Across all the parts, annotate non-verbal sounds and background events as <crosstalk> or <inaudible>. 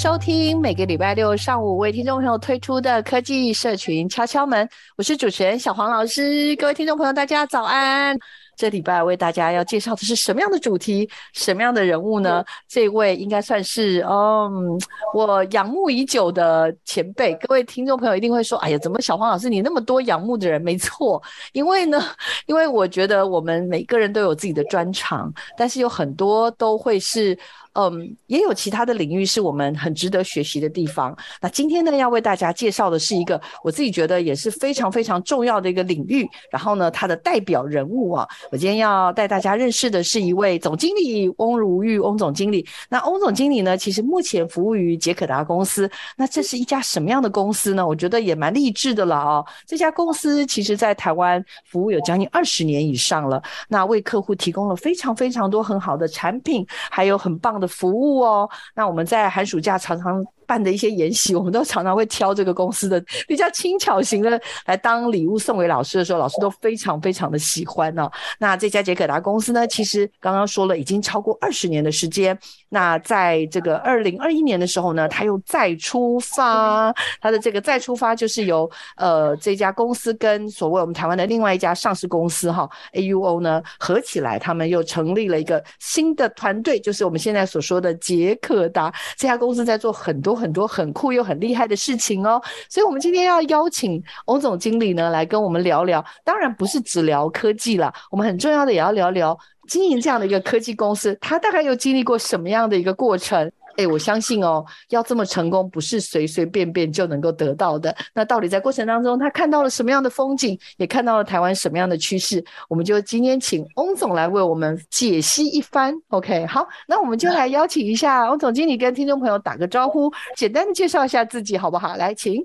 收听每个礼拜六上午为听众朋友推出的科技社群敲敲门，我是主持人小黄老师。各位听众朋友，大家早安。这礼拜为大家要介绍的是什么样的主题，什么样的人物呢？这位应该算是嗯，我仰慕已久的前辈。各位听众朋友一定会说：“哎呀，怎么小黄老师你那么多仰慕的人？”没错，因为呢，<laughs> 因为我觉得我们每个人都有自己的专长，但是有很多都会是。嗯，也有其他的领域是我们很值得学习的地方。那今天呢，要为大家介绍的是一个我自己觉得也是非常非常重要的一个领域。然后呢，它的代表人物啊，我今天要带大家认识的是一位总经理翁如玉，翁总经理。那翁总经理呢，其实目前服务于杰可达公司。那这是一家什么样的公司呢？我觉得也蛮励志的了啊。这家公司其实在台湾服务有将近二十年以上了，那为客户提供了非常非常多很好的产品，还有很棒的服务哦，那我们在寒暑假常常办的一些研习，我们都常常会挑这个公司的比较轻巧型的来当礼物送给老师的时候，老师都非常非常的喜欢哦。那这家杰可达公司呢，其实刚刚说了已经超过二十年的时间。那在这个二零二一年的时候呢，他又再出发，他的这个再出发就是由呃这家公司跟所谓我们台湾的另外一家上市公司哈 AUO 呢合起来，他们又成立了一个新的团队，就是我们现在所说的杰可达。这家公司在做很多。很多很酷又很厉害的事情哦，所以，我们今天要邀请翁总经理呢来跟我们聊聊。当然不是只聊科技了，我们很重要的也要聊聊经营这样的一个科技公司，他大概又经历过什么样的一个过程？哎，我相信哦，要这么成功，不是随随便便就能够得到的。那到底在过程当中，他看到了什么样的风景，也看到了台湾什么样的趋势？我们就今天请翁总来为我们解析一番。OK，好，那我们就来邀请一下翁总经理跟听众朋友打个招呼，简单的介绍一下自己，好不好？来，请。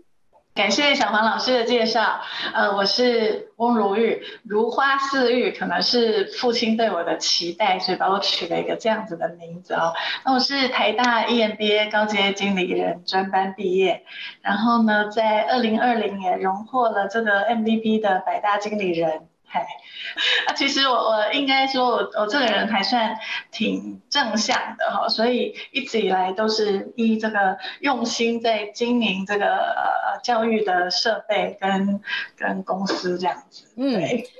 感谢小黄老师的介绍。呃，我是翁如玉，如花似玉，可能是父亲对我的期待，所以把我取了一个这样子的名字哦。那我是台大 EMBA 高阶经理人专班毕业，然后呢，在二零二零年荣获了这个 MVP 的百大经理人。嗨，<laughs> 啊，其实我我应该说我我这个人还算挺正向的哈，所以一直以来都是依这个用心在经营这个呃教育的设备跟跟公司这样子。嗯，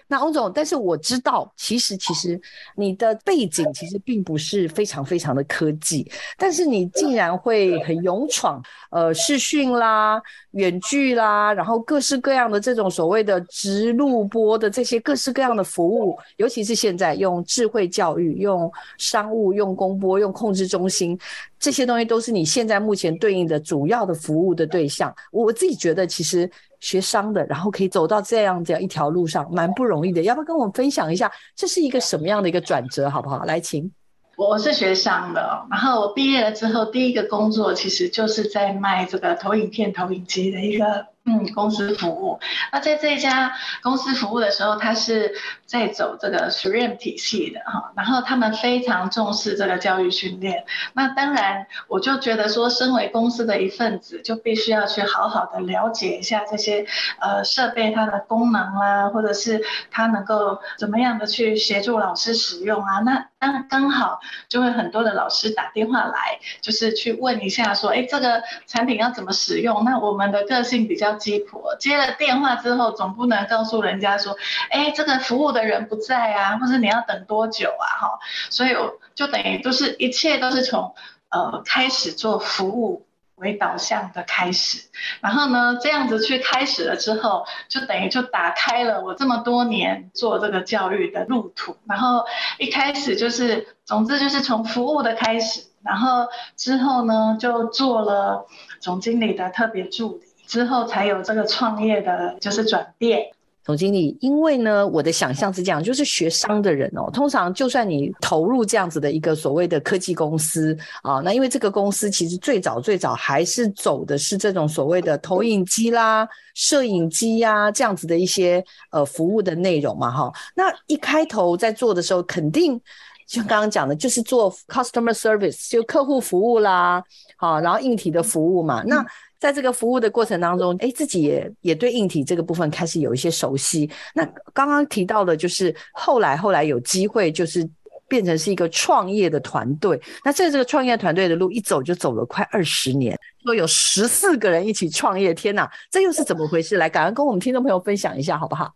那翁总，但是我知道，其实其实你的背景其实并不是非常非常的科技，但是你竟然会很勇闯，呃，视讯啦、远距啦，然后各式各样的这种所谓的直录播的这些各式各样的服务，尤其是现在用智慧教育、用商务、用公播、用控制中心这些东西，都是你现在目前对应的主要的服务的对象。我自己觉得，其实。学商的，然后可以走到这样这样一条路上，蛮不容易的。要不要跟我们分享一下，这是一个什么样的一个转折，好不好？来，请。我是学商的，然后我毕业了之后，第一个工作其实就是在卖这个投影片、投影机的一个。嗯，公司服务。那在这家公司服务的时候，他是在走这个 3M 体系的哈，然后他们非常重视这个教育训练。那当然，我就觉得说，身为公司的一份子，就必须要去好好的了解一下这些呃设备它的功能啦，或者是它能够怎么样的去协助老师使用啊。那当刚好就会很多的老师打电话来，就是去问一下说，哎，这个产品要怎么使用？那我们的个性比较。鸡婆接了电话之后，总不能告诉人家说，哎，这个服务的人不在啊，或者你要等多久啊？哈，所以就等于都是一切都是从呃开始做服务为导向的开始，然后呢，这样子去开始了之后，就等于就打开了我这么多年做这个教育的路途。然后一开始就是，总之就是从服务的开始，然后之后呢就做了总经理的特别助理，之后才有这个创业的就是转变。总经理，因为呢，我的想象是这样，就是学商的人哦，通常就算你投入这样子的一个所谓的科技公司啊，那因为这个公司其实最早最早还是走的是这种所谓的投影机啦、摄影机呀、啊、这样子的一些呃服务的内容嘛，哈，那一开头在做的时候，肯定就刚刚讲的，就是做 customer service，就客户服务啦，好，然后硬体的服务嘛，那。在这个服务的过程当中，哎，自己也也对硬体这个部分开始有一些熟悉。那刚刚提到的，就是后来后来有机会，就是变成是一个创业的团队。那在这个创业团队的路一走就走了快二十年，说有十四个人一起创业，天哪，这又是怎么回事？来，赶快跟我们听众朋友分享一下，好不好？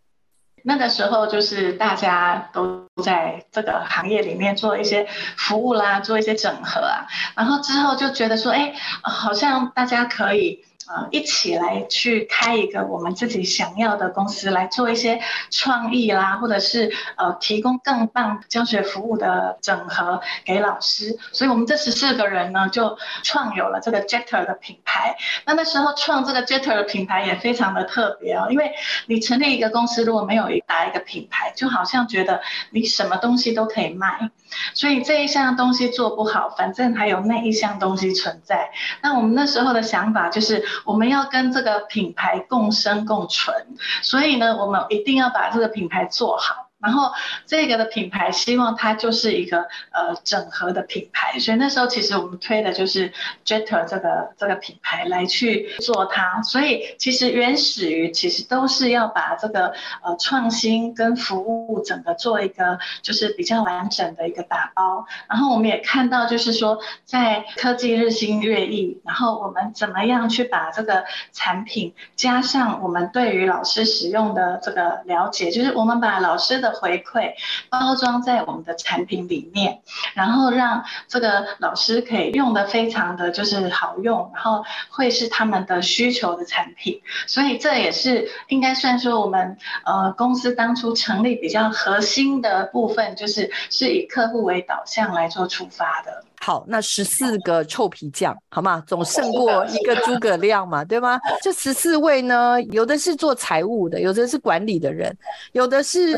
那个时候就是大家都在这个行业里面做一些服务啦，做一些整合啊，然后之后就觉得说，哎，好像大家可以。呃，一起来去开一个我们自己想要的公司，来做一些创意啦，或者是呃提供更棒教学服务的整合给老师。所以，我们这十四个人呢，就创有了这个 Jetter 的品牌。那那时候创这个 Jetter 的品牌也非常的特别哦，因为你成立一个公司，如果没有打一个品牌，就好像觉得你什么东西都可以卖。所以这一项东西做不好，反正还有那一项东西存在。那我们那时候的想法就是。我们要跟这个品牌共生共存，所以呢，我们一定要把这个品牌做好。然后这个的品牌，希望它就是一个呃整合的品牌，所以那时候其实我们推的就是 Jetter 这个这个品牌来去做它。所以其实原始于其实都是要把这个呃创新跟服务整个做一个就是比较完整的一个打包。然后我们也看到就是说，在科技日新月异，然后我们怎么样去把这个产品加上我们对于老师使用的这个了解，就是我们把老师的回馈包装在我们的产品里面，然后让这个老师可以用得非常的就是好用，然后会是他们的需求的产品，所以这也是应该算说我们呃公司当初成立比较核心的部分，就是是以客户为导向来做出发的。好，那十四个臭皮匠，好吗？总胜过一个诸葛亮嘛，对吗？这十四位呢，有的是做财务的，有的是管理的人，有的是。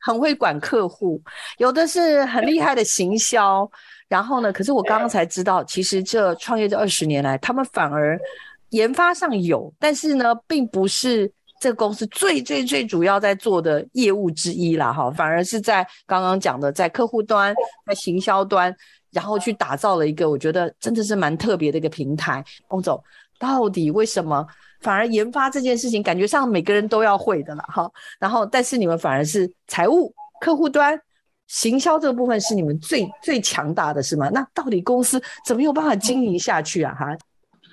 很会管客户，有的是很厉害的行销，然后呢，可是我刚刚才知道，其实这创业这二十年来，他们反而研发上有，但是呢，并不是这个公司最最最主要在做的业务之一啦，哈，反而是在刚刚讲的，在客户端、在行销端，然后去打造了一个我觉得真的是蛮特别的一个平台。翁总，到底为什么？反而研发这件事情，感觉上每个人都要会的了哈。然后，但是你们反而是财务、客户端、行销这个部分是你们最最强大的，是吗？那到底公司怎么有办法经营下去啊？哈，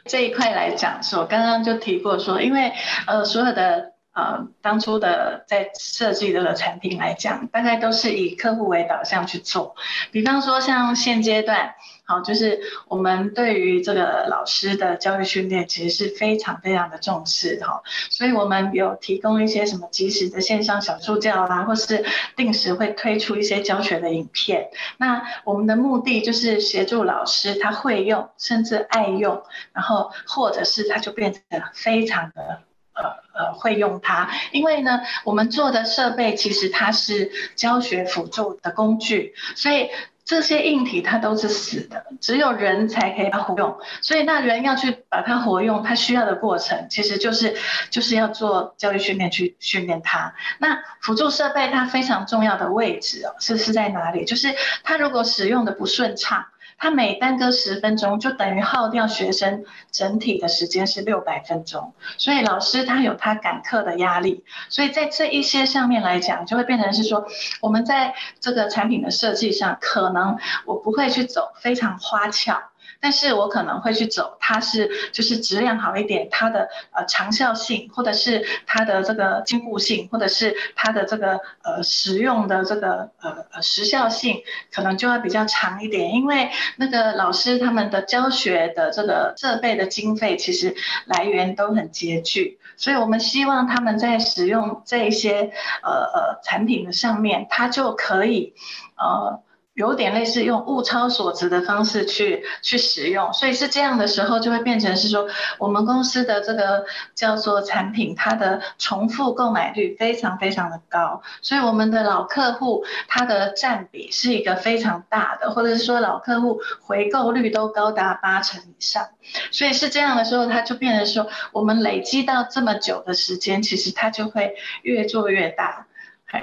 这一块来讲，说刚刚就提过说，因为呃，所有的呃当初的在设计的产品来讲，大概都是以客户为导向去做。比方说，像现阶段。好，就是我们对于这个老师的教育训练，其实是非常非常的重视哈，所以我们有提供一些什么及时的线上小助教啦，或是定时会推出一些教学的影片。那我们的目的就是协助老师他会用，甚至爱用，然后或者是他就变得非常的呃呃会用它，因为呢，我们做的设备其实它是教学辅助的工具，所以。这些硬体它都是死的，只有人才可以把它活用，所以那人要去把它活用，它需要的过程其实就是就是要做教育训练去训练它。那辅助设备它非常重要的位置哦，是是在哪里？就是它如果使用的不顺畅。他每耽搁十分钟，就等于耗掉学生整体的时间是六百分钟，所以老师他有他赶课的压力，所以在这一些上面来讲，就会变成是说，我们在这个产品的设计上，可能我不会去走非常花俏。但是我可能会去走，它是就是质量好一点，它的呃长效性，或者是它的这个坚固性，或者是它的这个呃实用的这个呃呃时效性，可能就会比较长一点，因为那个老师他们的教学的这个设备的经费其实来源都很拮据，所以我们希望他们在使用这一些呃呃产品的上面，它就可以呃。有点类似用物超所值的方式去去使用，所以是这样的时候就会变成是说，我们公司的这个叫做产品，它的重复购买率非常非常的高，所以我们的老客户它的占比是一个非常大的，或者是说老客户回购率都高达八成以上，所以是这样的时候，它就变成说，我们累积到这么久的时间，其实它就会越做越大。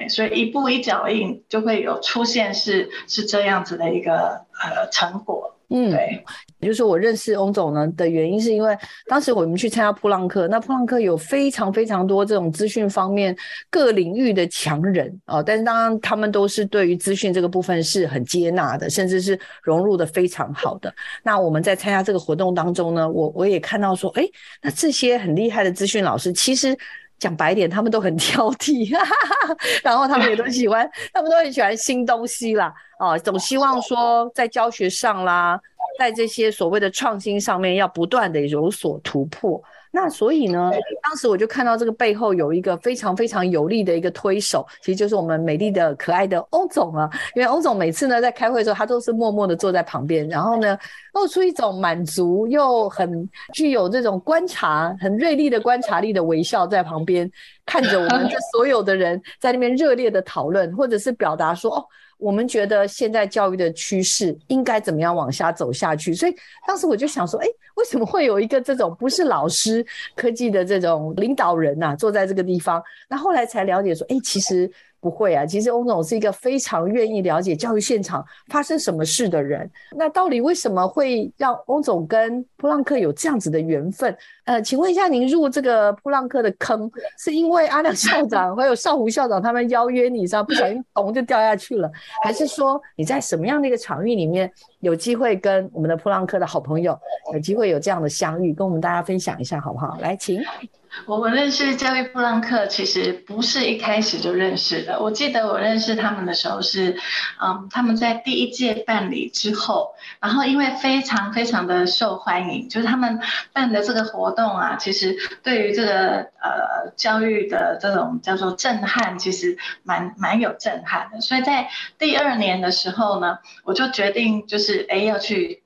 所以一步一脚印就会有出现是是这样子的一个呃成果，嗯，对，也就是说我认识翁总呢的原因是因为当时我们去参加普朗克，那普朗克有非常非常多这种资讯方面各领域的强人啊、哦，但是当然他们都是对于资讯这个部分是很接纳的，甚至是融入的非常好的。那我们在参加这个活动当中呢，我我也看到说，哎，那这些很厉害的资讯老师其实。讲白点，他们都很挑剔，哈哈哈，然后他们也都喜欢，他们都很喜欢新东西啦，哦，总希望说在教学上啦，在这些所谓的创新上面要不断的有所突破。那所以呢，当时我就看到这个背后有一个非常非常有力的一个推手，其实就是我们美丽的可爱的欧总啊。因为欧总每次呢在开会的时候，他都是默默的坐在旁边，然后呢露出一种满足又很具有这种观察、很锐利的观察力的微笑，在旁边看着我们这所有的人在那边热烈的讨论，或者是表达说哦。我们觉得现在教育的趋势应该怎么样往下走下去？所以当时我就想说，哎，为什么会有一个这种不是老师科技的这种领导人呐、坐在这个地方？那后来才了解说，哎，其实。不会啊，其实翁总是一个非常愿意了解教育现场发生什么事的人。那到底为什么会让翁总跟普朗克有这样子的缘分？呃，请问一下，您入这个普朗克的坑，是因为阿亮校长还有少湖校长他们邀约你，上不小心咚就掉下去了，还是说你在什么样的一个场域里面有机会跟我们的普朗克的好朋友有机会有这样的相遇，跟我们大家分享一下好不好？来，请。我我认识教育布朗克，其实不是一开始就认识的。我记得我认识他们的时候是，嗯，他们在第一届办理之后，然后因为非常非常的受欢迎，就是他们办的这个活动啊，其实对于这个呃教育的这种叫做震撼，其实蛮蛮有震撼的。所以在第二年的时候呢，我就决定就是哎要去。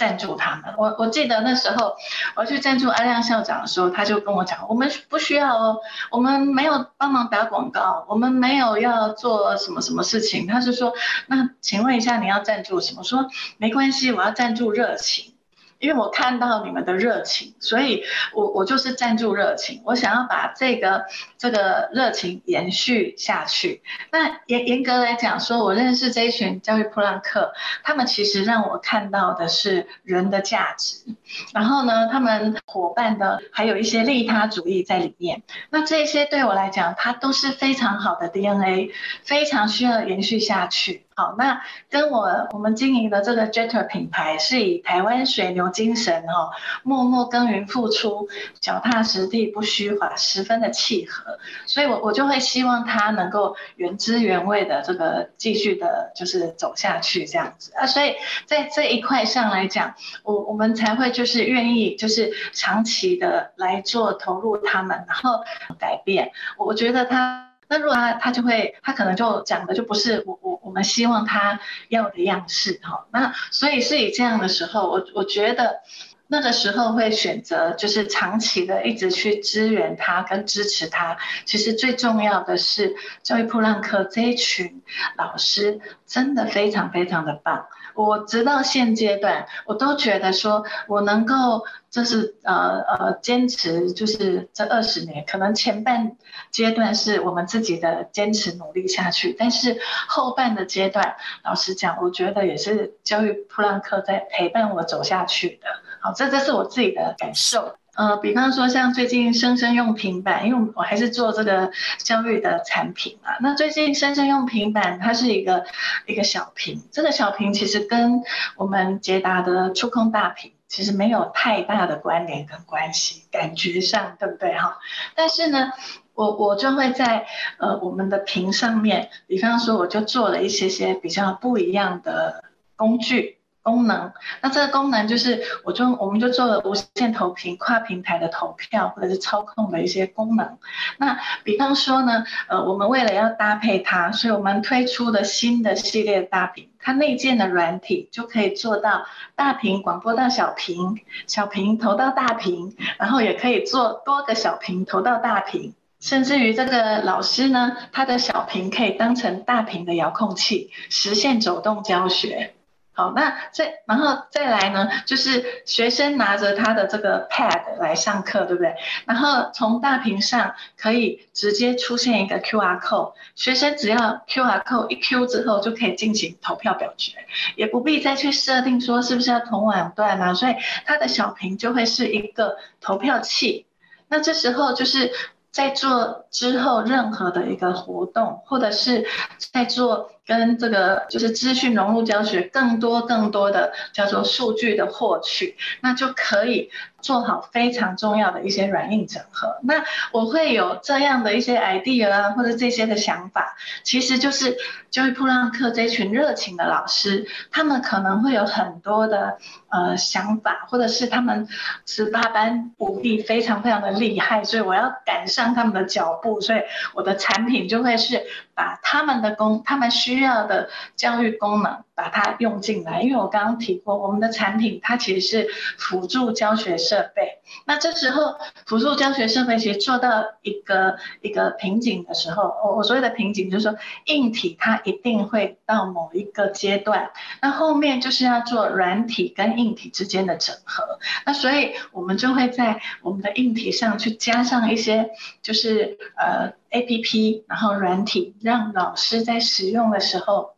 赞助他们，我我记得那时候我去赞助阿亮校长的时候，他就跟我讲，我们不需要哦，我们没有帮忙打广告，我们没有要做什么什么事情。他是说，那请问一下你要赞助什么？我说没关系，我要赞助热情。因为我看到你们的热情，所以我我就是赞助热情，我想要把这个这个热情延续下去。那严严格来讲说，我认识这一群教育噗浪客，他们其实让我看到的是人的价值，然后呢，他们伙伴的还有一些利他主义在里面。那这些对我来讲，它都是非常好的 DNA，非常需要延续下去。好，那跟我我们经营的这个 Jetter 品牌是以台湾水牛精神哦，默默耕耘付出，脚踏实地不虚华，十分的契合，所以我我就会希望它能够原汁原味的这个继续的，就是走下去这样子啊，所以在这一块上来讲，我我们才会就是愿意就是长期的来做投入他们，然后改变，我觉得他。那如果他他就会，他可能就讲的就不是我我我们希望他要的样式哈。那所以是以这样的时候，我我觉得那个时候会选择就是长期的一直去支援他跟支持他。其实最重要的是教育噗浪客这一群老师真的非常非常的棒。我直到现阶段，我都觉得说我能够。就是呃呃坚持，就是这二十年，可能前半阶段是我们自己的坚持努力下去，但是后半的阶段，老实讲，我觉得也是教育普朗克在陪伴我走下去的。好，这这是我自己的感受。呃，比方说像最近生生用平板，因为我还是做这个教育的产品嘛。那最近生生用平板，它是一个一个小屏，这个小屏其实跟我们捷达的触控大屏其实没有太大的关联跟关系，感觉上对不对哈？但是呢，我我就会在呃我们的屏上面，比方说我就做了一些些比较不一样的工具。功能，那这个功能就是，我就我们就做了无线投屏、跨平台的投票或者是操控的一些功能。那比方说呢，呃，我们为了要搭配它，所以我们推出的新的系列大屏，它内建的软体就可以做到大屏广播到小屏，小屏投到大屏，然后也可以做多个小屏投到大屏，甚至于这个老师呢，他的小屏可以当成大屏的遥控器，实现走动教学。好，那再然后再来呢，就是学生拿着他的这个 pad 来上课，对不对？然后从大屏上可以直接出现一个 QR code，学生只要 QR code 一 Q 之后就可以进行投票表决，也不必再去设定说是不是要同网段啊，所以他的小屏就会是一个投票器。那这时候就是。在做之后任何的一个活动，或者是在做跟这个就是资讯融入教学更多更多的叫做数据的获取，那就可以。做好非常重要的一些软硬整合。那我会有这样的一些 idea 啊，或者这些的想法，其实就是教育噗浪客这群热情的老师，他们可能会有很多的呃想法，或者是他们十八般武艺非常非常的厉害，所以我要赶上他们的脚步，所以我的产品就会是把他们的功，他们需要的教育功能。把它用进来，因为我刚刚提过，我们的产品它其实是辅助教学设备。那这时候辅助教学设备其实做到一个一个瓶颈的时候，我我所谓的瓶颈就是说，硬体它一定会到某一个阶段，那后面就是要做软体跟硬体之间的整合。那所以我们就会在我们的硬体上去加上一些，就是呃 APP，然后软体，让老师在使用的时候。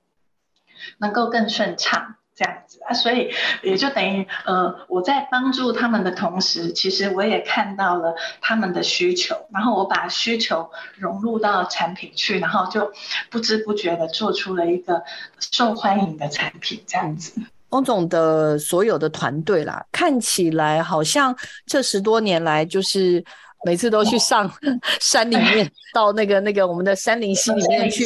能够更顺畅这样子啊，所以也就等于呃，我在帮助他们的同时，其实我也看到了他们的需求，然后我把需求融入到产品去，然后就不知不觉的做出了一个受欢迎的产品这样子。翁总的所有的团队啦，看起来好像这十多年来就是。每次都去上 <laughs> 山里面，到那个那个我们的山林溪里面去，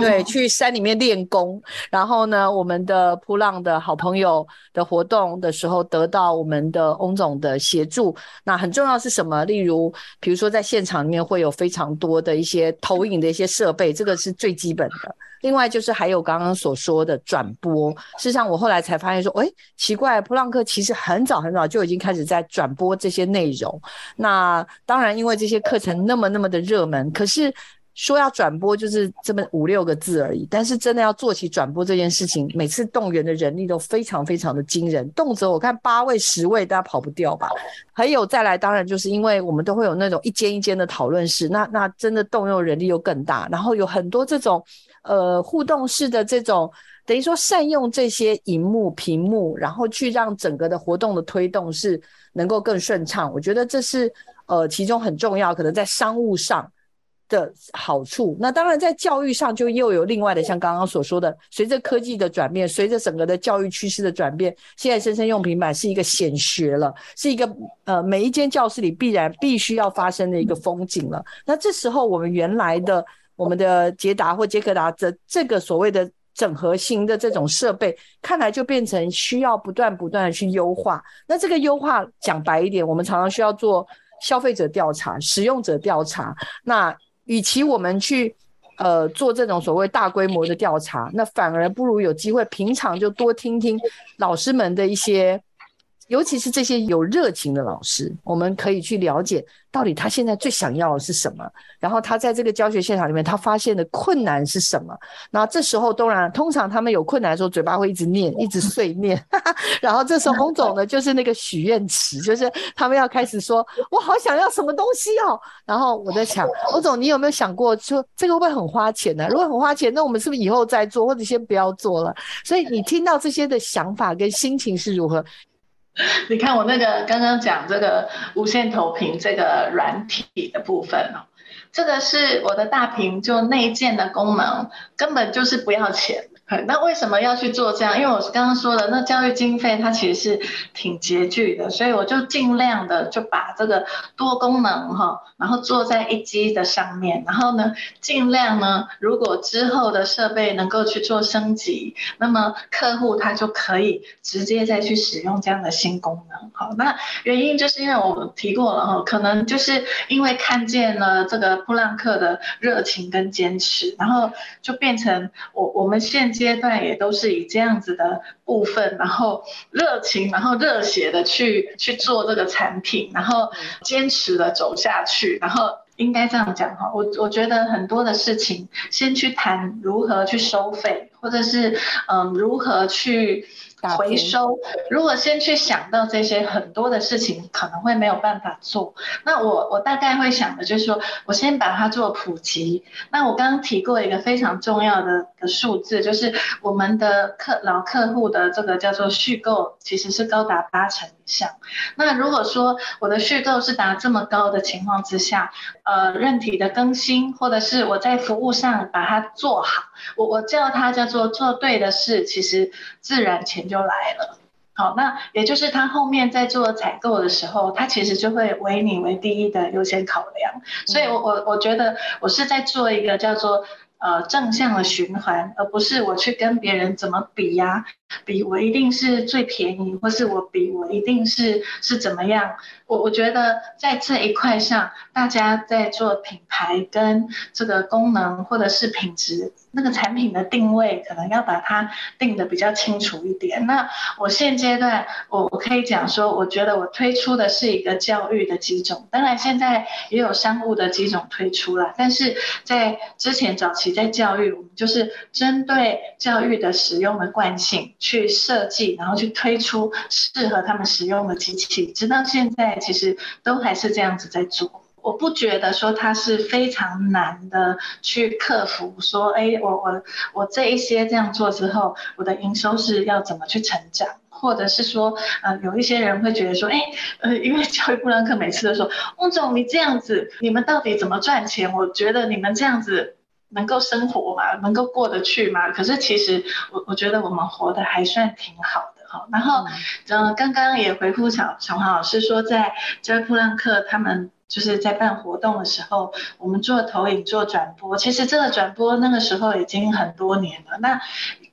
对，去山里面练功。然后呢，我们的扑浪的好朋友的活动的时候，得到我们的翁总的协助。那很重要是什么？例如，比如说在现场里面会有非常多的一些投影的一些设备，这个是最基本的。另外就是还有刚刚所说的转播，事实上我后来才发现说，哎，奇怪，普朗克其实很早很早就已经开始在转播这些内容。那当然，因为这些课程那么那么的热门，可是说要转播就是这么五六个字而已。但是真的要做起转播这件事情，每次动员的人力都非常非常的惊人，动辄我看八位十位，大家跑不掉吧？还有再来，当然就是因为我们都会有那种一间一间的讨论室，那那真的动用人力又更大，然后有很多这种。呃，互动式的这种，等于说善用这些荧幕、屏幕，然后去让整个的活动的推动是能够更顺畅。我觉得这是呃其中很重要，可能在商务上的好处。那当然在教育上就又有另外的，像刚刚所说的，随着科技的转变，随着整个的教育趋势的转变，现在生生用平板是一个显学了，是一个呃每一间教室里必然必须要发生的一个风景了。那这时候我们原来的。我们的捷达或捷可达的这个所谓的整合型的这种设备，看来就变成需要不断不断的去优化。那这个优化讲白一点，我们常常需要做消费者调查、使用者调查。那与其我们去呃做这种所谓大规模的调查，那反而不如有机会平常就多听听老师们的一些。尤其是这些有热情的老师，我们可以去了解到底他现在最想要的是什么，然后他在这个教学现场里面他发现的困难是什么。那这时候当然，通常他们有困难的时候，嘴巴会一直念，<laughs> 一直碎念。<laughs> 然后这时候洪总呢，就是那个许愿池，就是他们要开始说：“我好想要什么东西哦。<laughs> ”然后我在想，洪总，你有没有想过说这个会不会很花钱呢？如果很花钱，那我们是不是以后再做，或者先不要做了？所以你听到这些的想法跟心情是如何？<laughs> 你看我那个刚刚讲这个无线投屏这个软体的部分哦，这个是我的大屏就内建的功能，根本就是不要钱。那为什么要去做这样？因为我是刚刚说的，那教育经费它其实是挺拮据的，所以我就尽量的就把这个多功能哈，然后做在一机的上面，然后呢，尽量呢，如果之后的设备能够去做升级，那么客户他就可以直接再去使用这样的新功能。好，那原因就是因为我提过了哈，可能就是因为看见了这个普浪克的热情跟坚持，然后就变成我我们现阶段也都是以这样子的部分，然后热情，然后热血的去去做这个产品，然后坚持的走下去，然后应该这样讲哈，我我觉得很多的事情，先去谈如何去收费，或者是嗯如何去。回收，如果先去想到这些很多的事情，可能会没有办法做。那我我大概会想的就是说，我先把它做普及。那我刚刚提过一个非常重要的的数字，就是我们的客老客户的这个叫做续购，其实是高达八成以上。那如果说我的续购是达这么高的情况之下，呃，韧体的更新，或者是我在服务上把它做好，我我叫它叫做做对的事，其实自然钱就来了。好，那也就是他后面在做采购的时候，他其实就会为你为第一的优先考量。所以我我我觉得我是在做一个叫做呃正向的循环，而不是我去跟别人怎么比呀、啊。比我一定是最便宜，或是我比我一定是是怎么样？我我觉得在这一块上，大家在做品牌跟这个功能或者是品质那个产品的定位，可能要把它定得比较清楚一点。那我现阶段我我可以讲说，我觉得我推出的是一个教育的几种，当然现在也有商务的几种推出了，但是在之前早期在教育，我们就是针对教育的使用的惯性。去设计，然后去推出适合他们使用的机器，直到现在其实都还是这样子在做。我不觉得说它是非常难的去克服，说，哎，我我我这一些这样做之后，我的营收是要怎么去成长，或者是说，呃，有一些人会觉得说，哎，呃，因为教育布兰克每次都说，翁总你这样子，你们到底怎么赚钱？我觉得你们这样子。能够生活嘛？能够过得去嘛？可是其实我我觉得我们活得还算挺好的哈。然后，嗯，刚刚也回复小小黄老师说，在这位富兰克他们就是在办活动的时候，我们做投影做转播，其实这个转播那个时候已经很多年了。那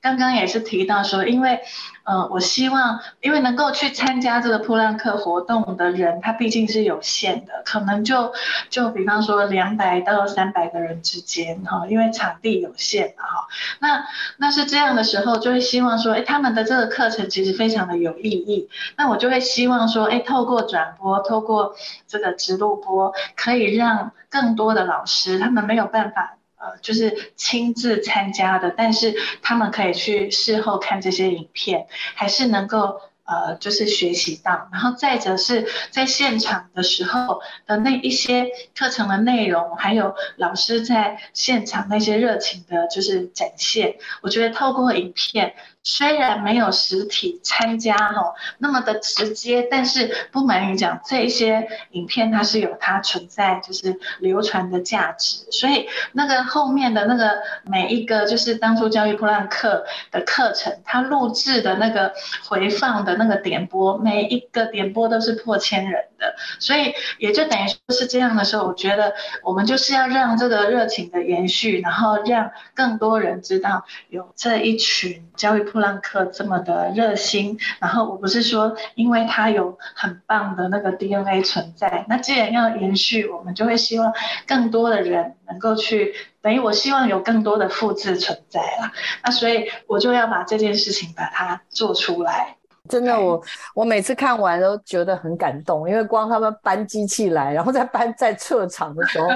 刚刚也是提到说，因为。嗯，我希望，因为能够去参加这个破浪客活动的人，他毕竟是有限的，可能就就比方说两百到三百个人之间哈，因为场地有限哈。那那是这样的时候，就会希望说，哎，他们的这个课程其实非常的有意义。那我就会希望说，哎，透过转播，透过这个直录播，可以让更多的老师，他们没有办法。呃，就是亲自参加的，但是他们可以去事后看这些影片，还是能够呃，就是学习到。然后再者是在现场的时候的那一些课程的内容，还有老师在现场那些热情的，就是展现。我觉得透过影片。虽然没有实体参加哈那么的直接，但是不瞒你讲，这些影片它是有它存在就是流传的价值，所以那个后面的那个每一个就是当初教育破浪课的课程，它录制的那个回放的那个点播，每一个点播都是破千人的，所以也就等于说是这样的时候，我觉得我们就是要让这个热情的延续，然后让更多人知道有这一群教育。布朗克这么的热心，然后我不是说，因为他有很棒的那个 DNA 存在，那既然要延续，我们就会希望更多的人能够去，等于我希望有更多的复制存在啦，那所以我就要把这件事情把它做出来。真的，我我每次看完都觉得很感动，因为光他们搬机器来，然后再搬在撤场的时候，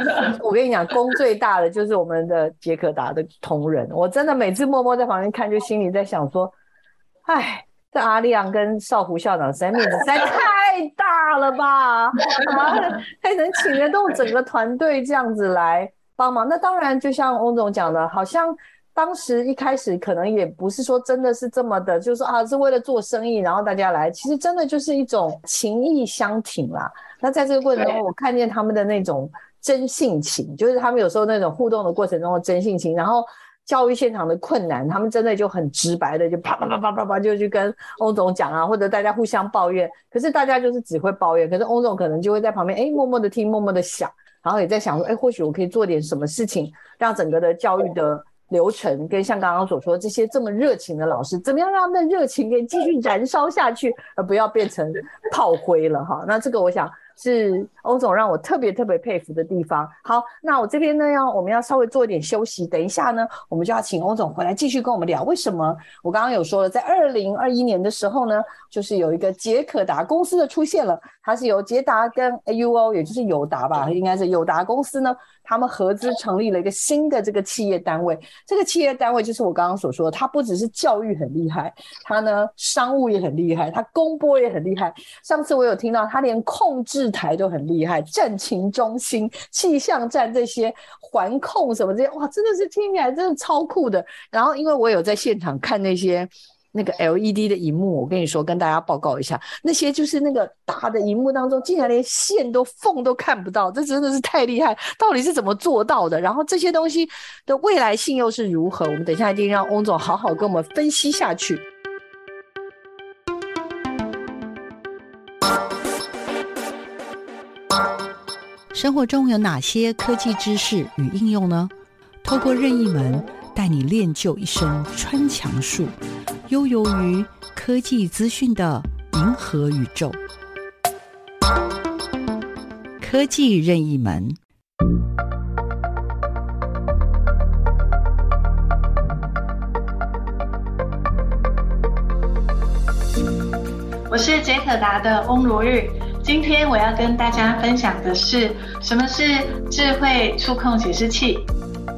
我跟你讲，功最大的就是我们的杰克达的同仁。我真的每次默默在旁边看，就心里在想说，哎，这阿亮跟少胡校长实在面子实在太大了吧？啊，还能请得动整个团队这样子来帮忙？那当然，就像翁总讲的，好像。当时一开始可能也不是说真的是这么的，就是说啊是为了做生意，然后大家来，其实真的就是一种情谊相挺啦。那在这个过程中，我看见他们的那种真性情，就是他们有时候那种互动的过程中的真性情，然后教育现场的困难，他们真的就很直白的就啪啪啪啪啪啪就去跟翁总讲啊，或者大家互相抱怨，可是大家就是只会抱怨，可是翁总可能就会在旁边哎默默的听，默默的想，然后也在想说，哎或许我可以做点什么事情，让整个的教育的。流程跟像刚刚所说的这些这么热情的老师，怎么样让那热情给继续燃烧下去，而不要变成 <laughs> 炮灰了哈？那这个我想。是欧总让我特别特别佩服的地方。好，那我这边呢要我们要稍微做一点休息，等一下呢我们就要请欧总回来继续跟我们聊。为什么我刚刚有说了，在二零二一年的时候呢，就是有一个捷可达公司的出现了，它是由捷达跟 AUO，也就是友达吧，应该是友达公司呢，他们合资成立了一个新的这个企业单位。这个企业单位就是我刚刚所说的，它不只是教育很厉害，它呢商务也很厉害，它公播也很厉害。上次我有听到，它连控制台都很厉害，战情中心、气象站这些环控什么这些，哇，真的是听起来真的超酷的。然后，因为我有在现场看那些那个 LED 的荧幕，我跟你说，跟大家报告一下，那些就是那个大的荧幕当中，竟然连线都缝都看不到，这真的是太厉害！到底是怎么做到的？然后这些东西的未来性又是如何？我们等一下一定让翁总好好跟我们分析下去。生活中有哪些科技知识与应用呢？透过任意门带你练就一身穿墙术，悠游于科技资讯的银河宇宙。科技任意门，我是杰可达的翁如玉。今天我要跟大家分享的是，什么是智慧触控显示器？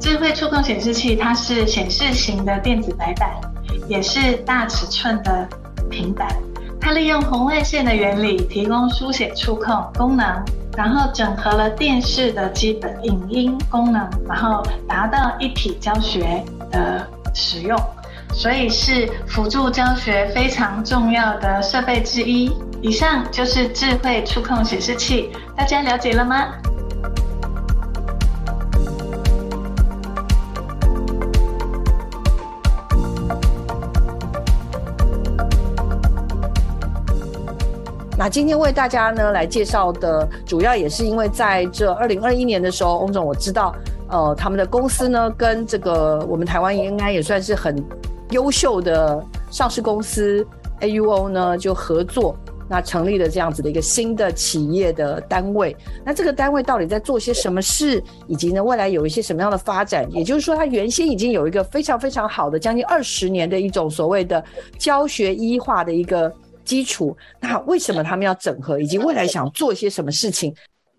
智慧触控显示器，它是显示型的电子白板，也是大尺寸的平板。它利用红外线的原理，提供书写触控功能，然后整合了电视的基本影音功能，然后达到一体教学的使用，所以是辅助教学非常重要的设备之一。以上就是智慧触控显示器，大家了解了吗？那今天为大家呢来介绍的，主要也是因为在这二零二一年的时候，翁总我知道，呃，他们的公司呢跟这个我们台湾应该也算是很优秀的上市公司 AUO 呢就合作。那成立了这样子的一个新的企业的单位，那这个单位到底在做些什么事，以及呢未来有一些什么样的发展？也就是说，它原先已经有一个非常非常好的将近二十年的一种所谓的教学医化的一个基础。那为什么他们要整合，以及未来想做些什么事情？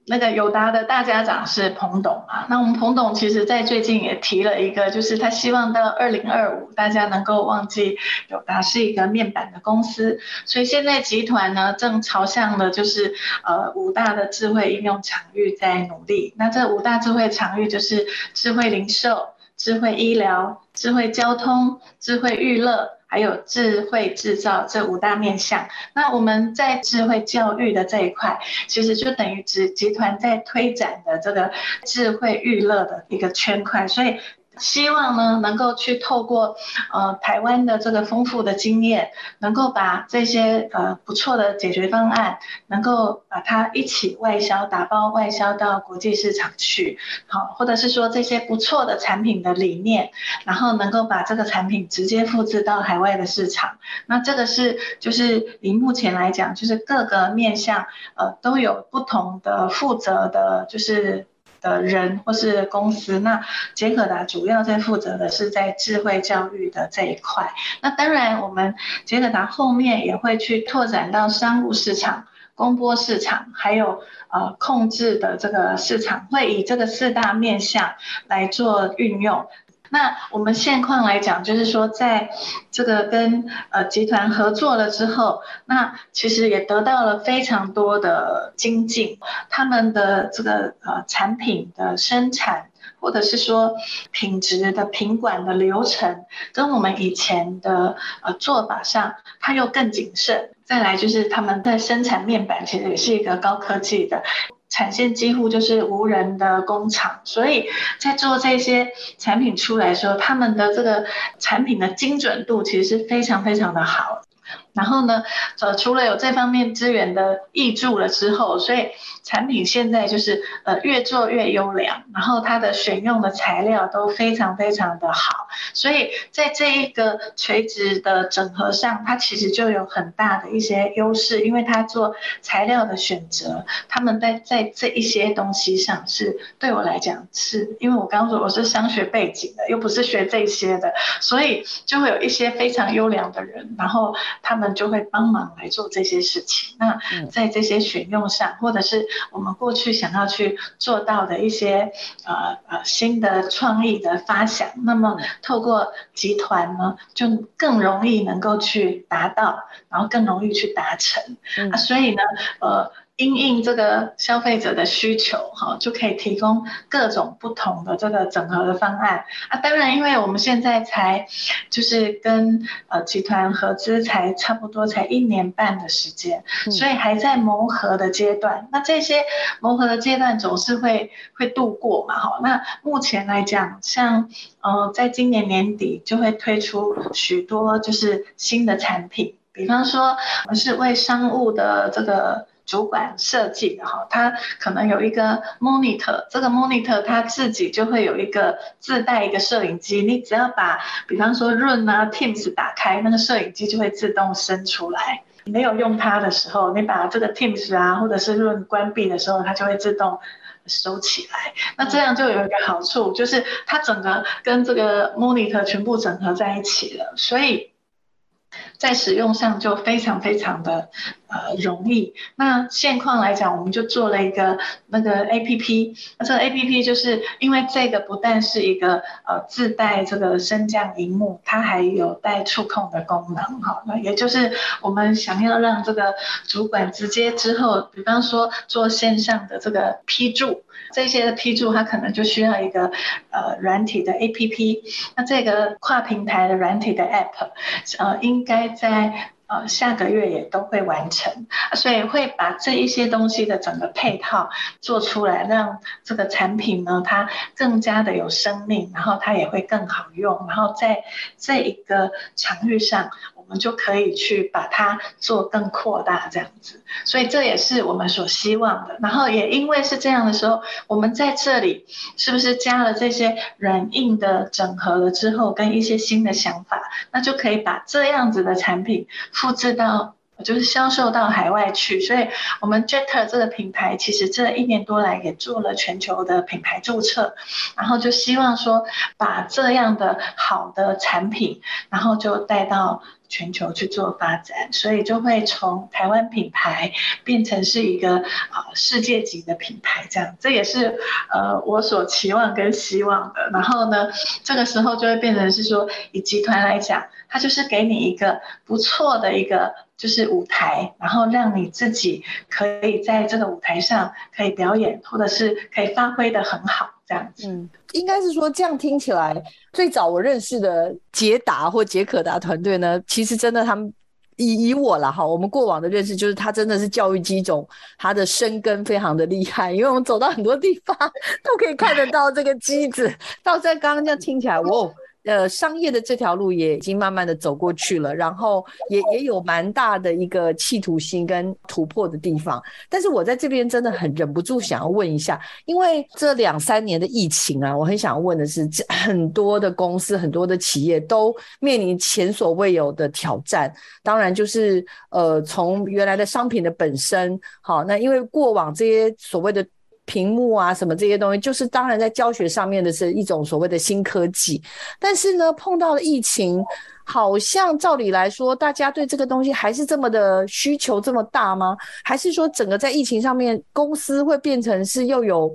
那个友达的大家长是彭董啊，那我们彭董其实在最近也提了一个，就是他希望到二零二五大家能够忘记友达是一个面板的公司，所以现在集团呢正朝向的就是呃五大的智慧应用场域在努力，那这五大智慧场域就是智慧零售、智慧医疗、智慧交通、智慧娱乐。还有智慧制造这五大面向，那我们在智慧教育的这一块，其实就等于集集团在推展的这个智慧娱乐的一个圈块，所以。希望呢，能够去透过呃台湾的这个丰富的经验，能够把这些呃不错的解决方案，能够把它一起外销，打包外销到国际市场去，好，或者是说这些不错的产品的理念，然后能够把这个产品直接复制到海外的市场。那这个是就是以目前来讲，就是各个面向呃都有不同的负责的，就是。的人或是公司，那杰可达主要在负责的是在智慧教育的这一块。那当然，我们杰可达后面也会去拓展到商务市场、公播市场，还有呃控制的这个市场，会以这个四大面向来做运用。那我们现况来讲，就是说，在这个跟呃集团合作了之后，那其实也得到了非常多的精进，他们的这个呃产品的生产或者是说品质的品管的流程，跟我们以前的呃做法上，它又更谨慎。再来就是他们在生产面板，其实也是一个高科技的产线，几乎就是无人的工厂，所以在做这些产品出来的时候，他们的这个产品的精准度其实是非常非常的好。然后呢，呃，除了有这方面资源的挹注了之后，所以产品现在就是呃越做越优良，然后它的选用的材料都非常非常的好，所以在这一个垂直的整合上，它其实就有很大的一些优势，因为它做材料的选择，他们在在这一些东西上是对我来讲是，因为我刚刚说我是商学背景的，又不是学这些的，<laughs> 所以就会有一些非常优良的人，然后他们。们就会帮忙来做这些事情。那在这些选用上，或者是我们过去想要去做到的一些呃呃新的创意的发想，那么透过集团呢，就更容易能够去达到，然后更容易去达成。啊，所以呢，呃。因应这个消费者的需求，哈，就可以提供各种不同的这个整合的方案啊。当然，因为我们现在才就是跟呃集团合资，才差不多才一年半的时间，所以还在磨合的阶段。那这些磨合的阶段总是会会度过嘛，哈。那目前来讲，像呃，在今年年底就会推出许多就是新的产品，比方说我们是为商务的这个。主管设计的哈，它可能有一个 monitor，这个 monitor 它自己就会有一个自带一个摄影机，你只要把，比方说 Run 啊 Teams 打开，那个摄影机就会自动伸出来。没有用它的时候，你把这个 Teams 啊或者是 Run 关闭的时候，它就会自动收起来。那这样就有一个好处，就是它整个跟这个 monitor 全部整合在一起了，所以。在使用上就非常非常的呃容易。那现况来讲，我们就做了一个那个 APP。那这个 APP 就是因为这个不但是一个呃自带这个升降荧幕，它还有带触控的功能哈。那也就是我们想要让这个主管直接之后，比方说做线上的这个批注。这些的批注，它可能就需要一个呃软体的 APP，那这个跨平台的软体的 App，呃，应该在呃下个月也都会完成，所以会把这一些东西的整个配套做出来，让这个产品呢，它更加的有生命，然后它也会更好用，然后在这一个场域上。就可以去把它做更扩大这样子，所以这也是我们所希望的。然后也因为是这样的时候，我们在这里是不是加了这些软硬的整合了之后，跟一些新的想法，那就可以把这样子的产品复制到。就是销售到海外去，所以我们 Jetter 这个品牌其实这一年多来也做了全球的品牌注册，然后就希望说把这样的好的产品，然后就带到全球去做发展，所以就会从台湾品牌变成是一个啊世界级的品牌，这样这也是呃我所期望跟希望的。然后呢，这个时候就会变成是说以集团来讲，它就是给你一个不错的一个。就是舞台，然后让你自己可以在这个舞台上可以表演，或者是可以发挥得很好，这样子。应该是说这样听起来，最早我认识的捷达或捷可达团队呢，其实真的他们以以我啦哈，我们过往的认识就是他真的是教育机种，他的生根非常的厉害，因为我们走到很多地方 <laughs> 都可以看得到这个机子。到在刚刚这样听起来，哇！哦呃，商业的这条路也已经慢慢的走过去了，然后也也有蛮大的一个企图心跟突破的地方。但是我在这边真的很忍不住想要问一下，因为这两三年的疫情啊，我很想问的是，很多的公司、很多的企业都面临前所未有的挑战。当然就是呃，从原来的商品的本身，好，那因为过往这些所谓的。屏幕啊，什么这些东西，就是当然在教学上面的是一种所谓的新科技，但是呢，碰到了疫情，好像照理来说，大家对这个东西还是这么的需求这么大吗？还是说整个在疫情上面，公司会变成是又有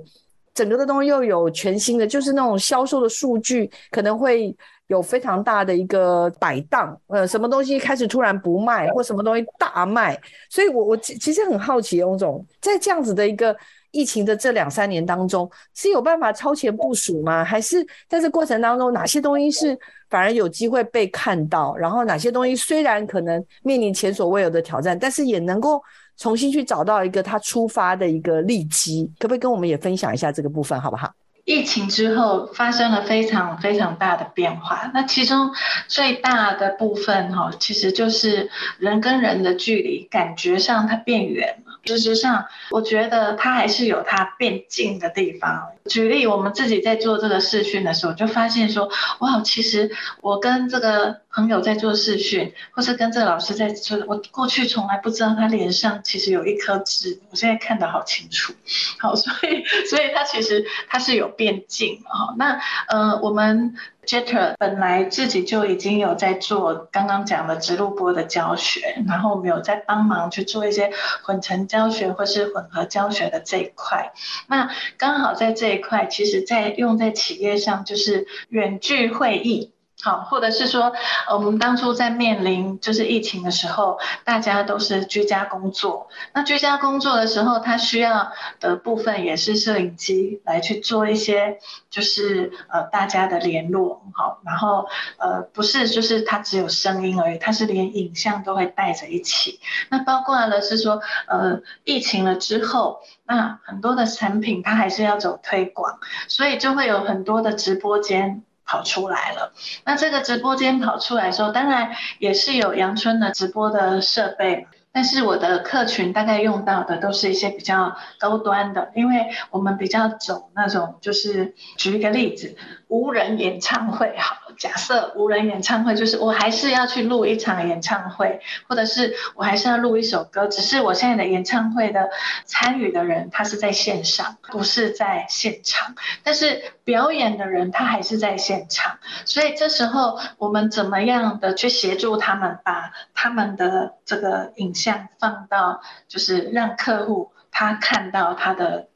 整个的东西又有全新的，就是那种销售的数据可能会有非常大的一个摆荡，呃，什么东西开始突然不卖，或什么东西大卖，所以我我其实很好奇，翁总在这样子的一个。疫情的这两三年当中，是有办法超前部署吗？还是在这过程当中，哪些东西是反而有机会被看到？然后哪些东西虽然可能面临前所未有的挑战，但是也能够重新去找到一个它出发的一个利基？可不可以跟我们也分享一下这个部分，好不好？疫情之后发生了非常非常大的变化，那其中最大的部分哈，其实就是人跟人的距离，感觉上它变远。事实上，我觉得它还是有它变近的地方。举例，我们自己在做这个视讯的时候，就发现说，哇，其实我跟这个朋友在做视讯，或是跟这个老师在做，我过去从来不知道他脸上其实有一颗痣，我现在看得好清楚。好，所以，所以他其实他是有变近啊。那呃，我们。Jeter 本来自己就已经有在做刚刚讲的直录播的教学，然后我们有在帮忙去做一些混成教学或是混合教学的这一块。那刚好在这一块，其实在用在企业上就是远距会议。好，或者是说，我们当初在面临就是疫情的时候，大家都是居家工作。那居家工作的时候，它需要的部分也是摄影机来去做一些，就是呃大家的联络。好，然后呃不是就是它只有声音而已，它是连影像都会带着一起。那包括了是说，呃疫情了之后，那很多的产品它还是要走推广，所以就会有很多的直播间。跑出来了，那这个直播间跑出来的时候，当然也是有阳春的直播的设备，但是我的客群大概用到的都是一些比较高端的，因为我们比较走那种，就是举一个例子，无人演唱会好。假设无人演唱会，就是我还是要去录一场演唱会，或者是我还是要录一首歌，只是我现在的演唱会的参与的人他是在线上，不是在现场，但是表演的人他还是在现场，所以这时候我们怎么样的去协助他们，把他们的这个影像放到，就是让客户他看到他的。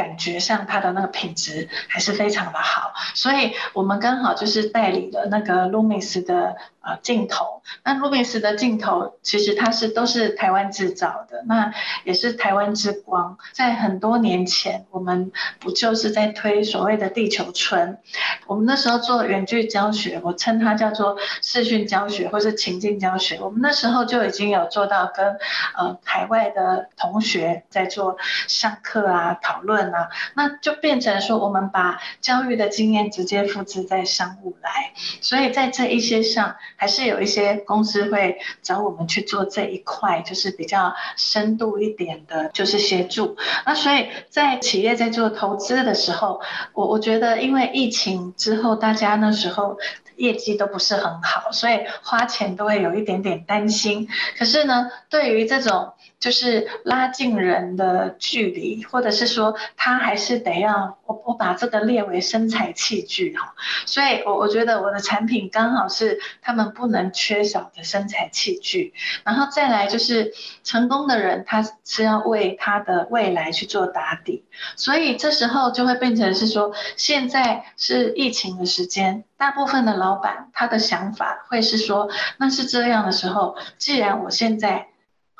感觉上它的那个品质还是非常的好，所以我们刚好就是代理了那个 Lumis 的。啊，镜头，那 Lumix 的镜头其实它是都是台湾制造的，那也是台湾之光。在很多年前，我们不就是在推所谓的地球村？我们那时候做远距教学，我称它叫做视讯教学或是情境教学。我们那时候就已经有做到跟呃海外的同学在做上课啊、讨论啊，那就变成说我们把教育的经验直接复制在商务来，所以在这一些上。还是有一些公司会找我们去做这一块，就是比较深度一点的，就是协助。那所以在企业在做投资的时候，我我觉得因为疫情之后，大家那时候业绩都不是很好，所以花钱都会有一点点担心。可是呢，对于这种就是拉近人的距离，或者是说他还是得要我我把这个列为生财器具哈，所以我我觉得我的产品刚好是他们不能缺少的生财器具，然后再来就是成功的人他是要为他的未来去做打底，所以这时候就会变成是说，现在是疫情的时间，大部分的老板他的想法会是说，那是这样的时候，既然我现在。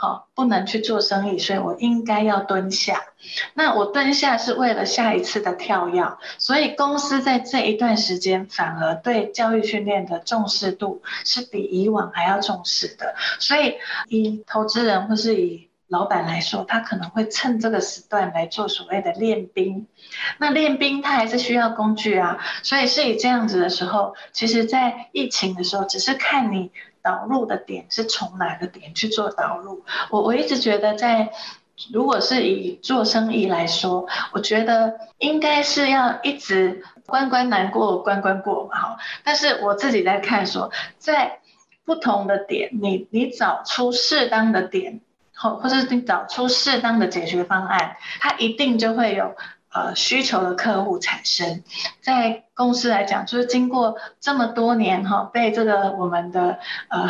好，不能去做生意，所以我应该要蹲下。那我蹲下是为了下一次的跳跃，所以公司在这一段时间反而对教育训练的重视度是比以往还要重视的。所以以投资人或是以老板来说，他可能会趁这个时段来做所谓的练兵。那练兵他还是需要工具啊，所以是以这样子的时候，其实在疫情的时候，只是看你。导入的点是从哪个点去做导入？我我一直觉得，在如果是以做生意来说，我觉得应该是要一直关关难过关关过嘛，哈。但是我自己在看说，在不同的点，你你找出适当的点，或或者你找出适当的解决方案，它一定就会有呃需求的客户产生在。公司来讲，就是经过这么多年哈，被这个我们的呃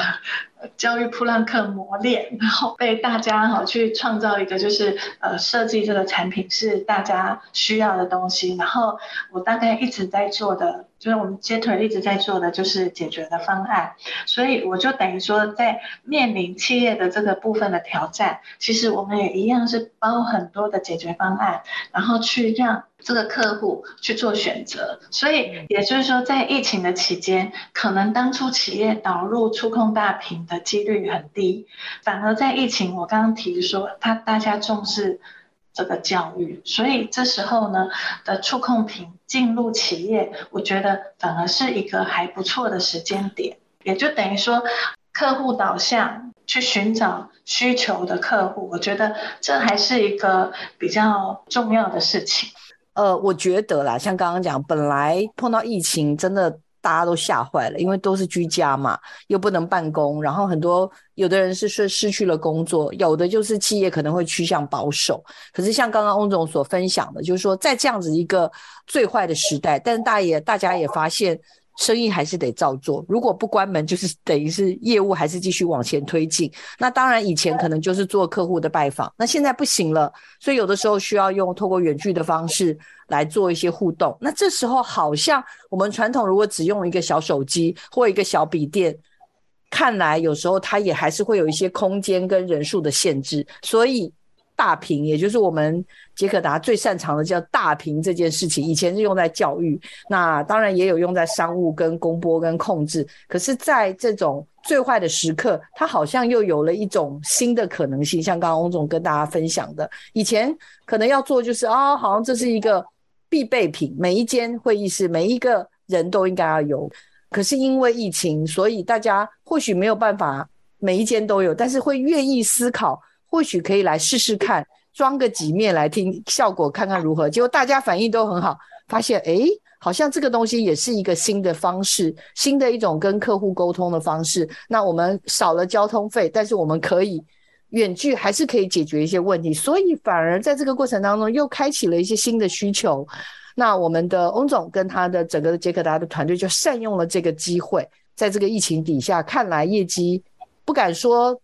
教育普朗克磨练，然后被大家哈去创造一个就是呃设计这个产品是大家需要的东西，然后我大概一直在做的。就是我们接腿一直在做的就是解决的方案，所以我就等于说，在面临企业的这个部分的挑战，其实我们也一样是包很多的解决方案，然后去让这个客户去做选择。所以也就是说，在疫情的期间，可能当初企业导入触控大屏的几率很低，反而在疫情，我刚刚提说，他大家重视。这个教育，所以这时候呢的触控屏进入企业，我觉得反而是一个还不错的时间点，也就等于说客户导向去寻找需求的客户，我觉得这还是一个比较重要的事情。呃，我觉得啦，像刚刚讲，本来碰到疫情，真的。大家都吓坏了，因为都是居家嘛，又不能办公，然后很多有的人是是失去了工作，有的就是企业可能会趋向保守。可是像刚刚翁总所分享的，就是说在这样子一个最坏的时代，但是大也大家也发现。生意还是得照做，如果不关门，就是等于是业务还是继续往前推进。那当然，以前可能就是做客户的拜访，那现在不行了，所以有的时候需要用透过远距的方式来做一些互动。那这时候好像我们传统如果只用一个小手机或一个小笔电，看来有时候它也还是会有一些空间跟人数的限制，所以。大屏，也就是我们杰克达最擅长的叫大屏这件事情，以前是用在教育，那当然也有用在商务跟公播跟控制。可是，在这种最坏的时刻，它好像又有了一种新的可能性。像刚刚翁总跟大家分享的，以前可能要做就是啊、好像这是一个必备品，每一间会议室每一个人都应该要有。可是因为疫情，所以大家或许没有办法每一间都有，但是会愿意思考。或许可以来试试看，装个几面来听效果，看看如何。结果大家反应都很好，发现诶，好像这个东西也是一个新的方式，新的一种跟客户沟通的方式。那我们少了交通费，但是我们可以远距还是可以解决一些问题，所以反而在这个过程当中又开启了一些新的需求。那我们的翁总跟他的整个的杰克达的团队就善用了这个机会，在这个疫情底下，看来业绩不敢说。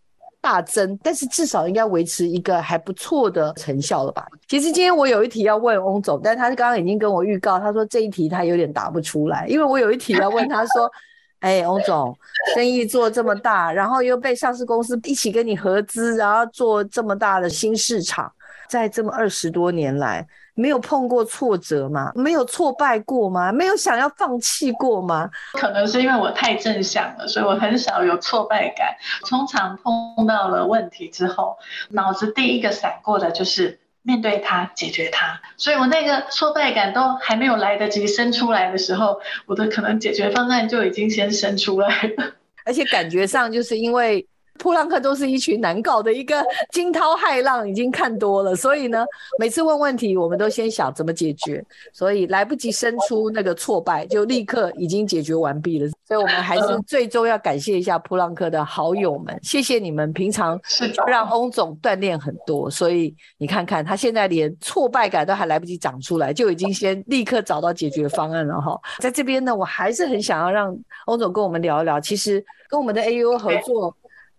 大增，但是至少应该维持一个还不错的成效了吧？其实今天我有一题要问翁总，但他刚刚已经跟我预告，他说这一题他有点答不出来，因为我有一题要问他说：“ <laughs> 哎，翁总，生意做这么大，然后又被上市公司一起跟你合资，然后做这么大的新市场，在这么二十多年来。”没有碰过挫折吗？没有挫败过吗？没有想要放弃过吗？可能是因为我太正向了，所以我很少有挫败感。通常碰到了问题之后，脑子第一个闪过的就是面对它、解决它。所以我那个挫败感都还没有来得及生出来的时候，我的可能解决方案就已经先生出来了。而且感觉上就是因为。噗浪客都是一群难搞的一个惊涛骇浪，已经看多了，所以呢，每次问问题，我们都先想怎么解决，所以来不及生出那个挫败，就立刻已经解决完毕了。所以，我们还是最终要感谢一下普朗克的好友们，谢谢你们平常让翁总锻炼很多。所以你看看，他现在连挫败感都还来不及长出来，就已经先立刻找到解决方案了哈。在这边呢，我还是很想要让翁总跟我们聊一聊，其实跟我们的 AUO 合作。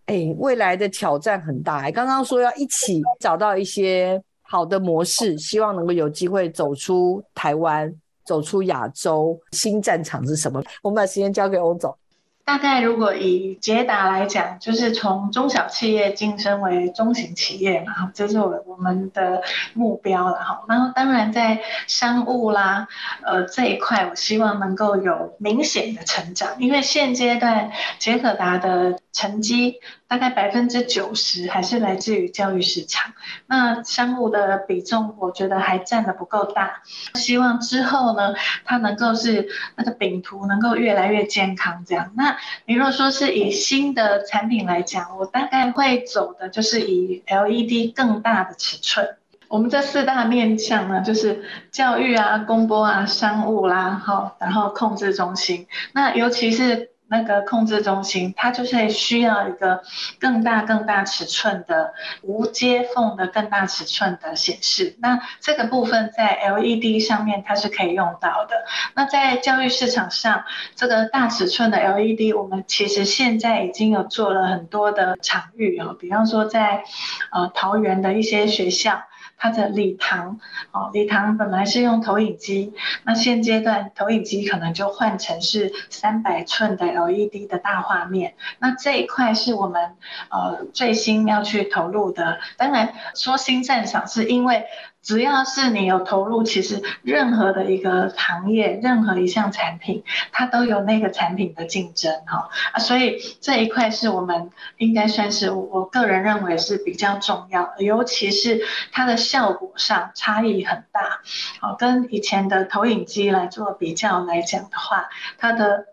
哎，未来的挑战很大哎。刚刚说要一起找到一些好的模式，希望能够有机会走出台湾，走出亚洲。新战场是什么？我们把时间交给欧总。大概如果以捷达来讲，就是从中小企业晋升为中型企业嘛，这是我我们的目标了哈。然后当然在商务啦，呃这一块，我希望能够有明显的成长，因为现阶段捷可达的成绩。大概百分之九十还是来自于教育市场，那商务的比重我觉得还占得不够大。希望之后呢，它能够是那个饼图能够越来越健康这样。那你如果说是以新的产品来讲，我大概会走的就是以 LED 更大的尺寸。我们这四大面向呢，就是教育啊、公播啊、商务啦，好，然后控制中心。那尤其是那个控制中心，它就是需要一个更大、更大尺寸的无接缝的更大尺寸的显示。那这个部分在 LED 上面它是可以用到的。那在教育市场上，这个大尺寸的 LED，我们其实现在已经有做了很多的场域哦，比方说在呃桃园的一些学校。它的礼堂，哦，礼堂本来是用投影机，那现阶段投影机可能就换成是三百寸的 LED 的大画面，那这一块是我们呃最新要去投入的。当然说新战场是因为。只要是你有投入，其实任何的一个行业，任何一项产品，它都有那个产品的竞争哈啊，所以这一块是我们应该算是我个人认为是比较重要的，尤其是它的效果上差异很大，哦，跟以前的投影机来做比较来讲的话，它的。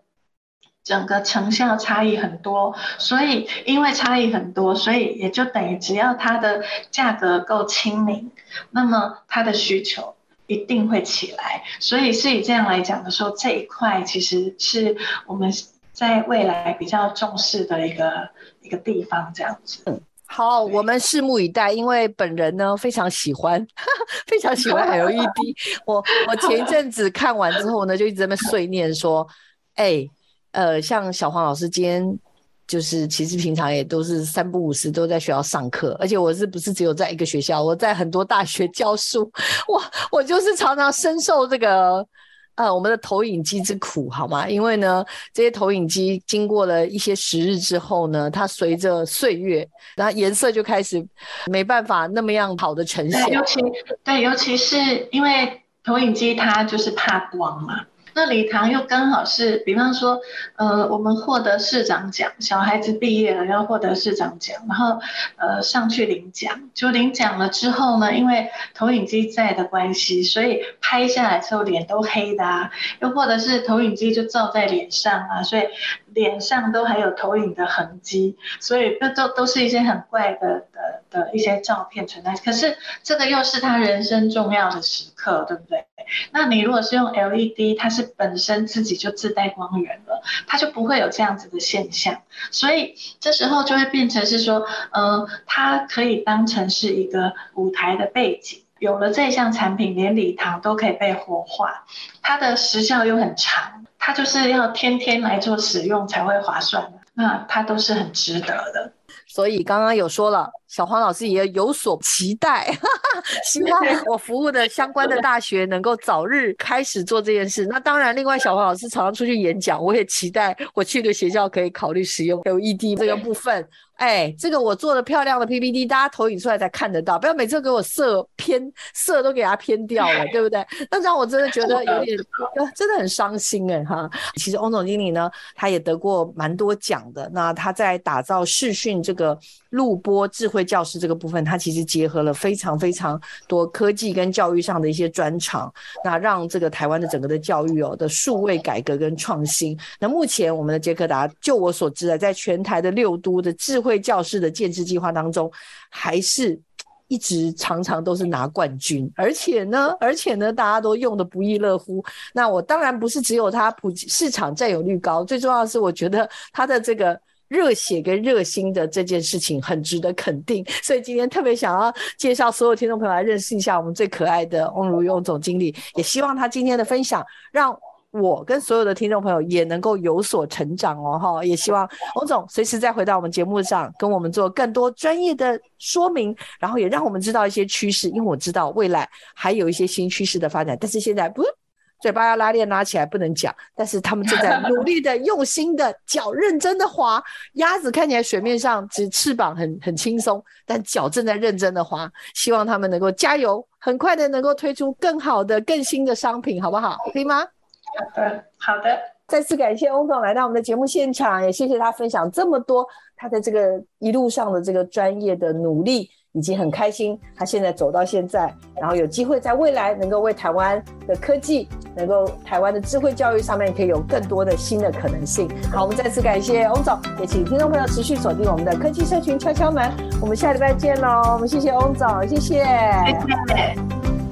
整个成效差异很多，所以因为差异很多，所以也就等于只要它的价格够亲民，那么它的需求一定会起来。所以是以这样来讲的时候，这一块其实是我们在未来比较重视的一个一个地方，这样子。嗯，好，我们拭目以待。因为本人呢非常喜欢，非常喜欢 LED。我我前一阵子看完之后呢，就一直在那碎念说，哎、欸。呃，像小黄老师今天就是，其实平常也都是三不五时都在学校上课，而且我是不是只有在一个学校？我在很多大学教书，我我就是常常深受这个呃我们的投影机之苦，好吗？因为呢，这些投影机经过了一些时日之后呢，它随着岁月，然后颜色就开始没办法那么样好的呈现。尤其对，尤其是因为投影机它就是怕光嘛。那礼堂又刚好是，比方说，呃，我们获得市长奖，小孩子毕业了要获得市长奖，然后，呃，上去领奖，就领奖了之后呢，因为投影机在的关系，所以拍下来之后脸都黑的啊，又或者是投影机就照在脸上啊，所以脸上都还有投影的痕迹，所以这都都是一些很怪的的的一些照片存在。可是这个又是他人生重要的时刻，对不对？那你如果是用 LED，它是本身自己就自带光源了，它就不会有这样子的现象，所以这时候就会变成是说，呃，它可以当成是一个舞台的背景。有了这项产品，连礼堂都可以被活化，它的时效又很长，它就是要天天来做使用才会划算，那它都是很值得的。所以刚刚有说了。小黄老师也有所期待，<laughs> 希望我服务的相关的大学能够早日开始做这件事。那当然，另外小黄老师常常出去演讲，我也期待我去的学校可以考虑使用 LED 这个部分。哎，这个我做的漂亮的 PPT，大家投影出来才看得到，不要每次给我色偏色都给它偏掉了，对不对？那让我真的觉得有点，真的很伤心哎哈。其实翁总经理呢，他也得过蛮多奖的。那他在打造视讯这个录播智慧教室这个部分，它其实结合了非常非常多科技跟教育上的一些专长，那让这个台湾的整个的教育哦的数位改革跟创新。那目前我们的杰克达，就我所知啊，在全台的六都的智慧教室的建制计划当中，还是一直常常都是拿冠军，而且呢，而且呢，大家都用的不亦乐乎。那我当然不是只有它普及市场占有率高，最重要的是我觉得它的这个。热血跟热心的这件事情很值得肯定，所以今天特别想要介绍所有听众朋友来认识一下我们最可爱的翁如玉翁总经理，也希望他今天的分享让我跟所有的听众朋友也能够有所成长哦哈，也希望翁总随时再回到我们节目上跟我们做更多专业的说明，然后也让我们知道一些趋势，因为我知道未来还有一些新趋势的发展，但是现在不。嘴巴要拉链拉起来不能讲，但是他们正在努力的、用心的、脚认真的滑。鸭子看起来水面上只翅膀很很轻松，但脚正在认真的滑。希望他们能够加油，很快的能够推出更好的、更新的商品，好不好？可以吗？好的，好的。再次感谢翁总来到我们的节目现场，也谢谢他分享这么多他的这个一路上的这个专业的努力。已经很开心，他现在走到现在，然后有机会在未来能够为台湾的科技，能够台湾的智慧教育上面可以有更多的新的可能性。好，我们再次感谢翁总，也请听众朋友持续锁定我们的科技社群敲敲门，我们下礼拜见喽。我们谢谢翁总，谢谢。谢谢。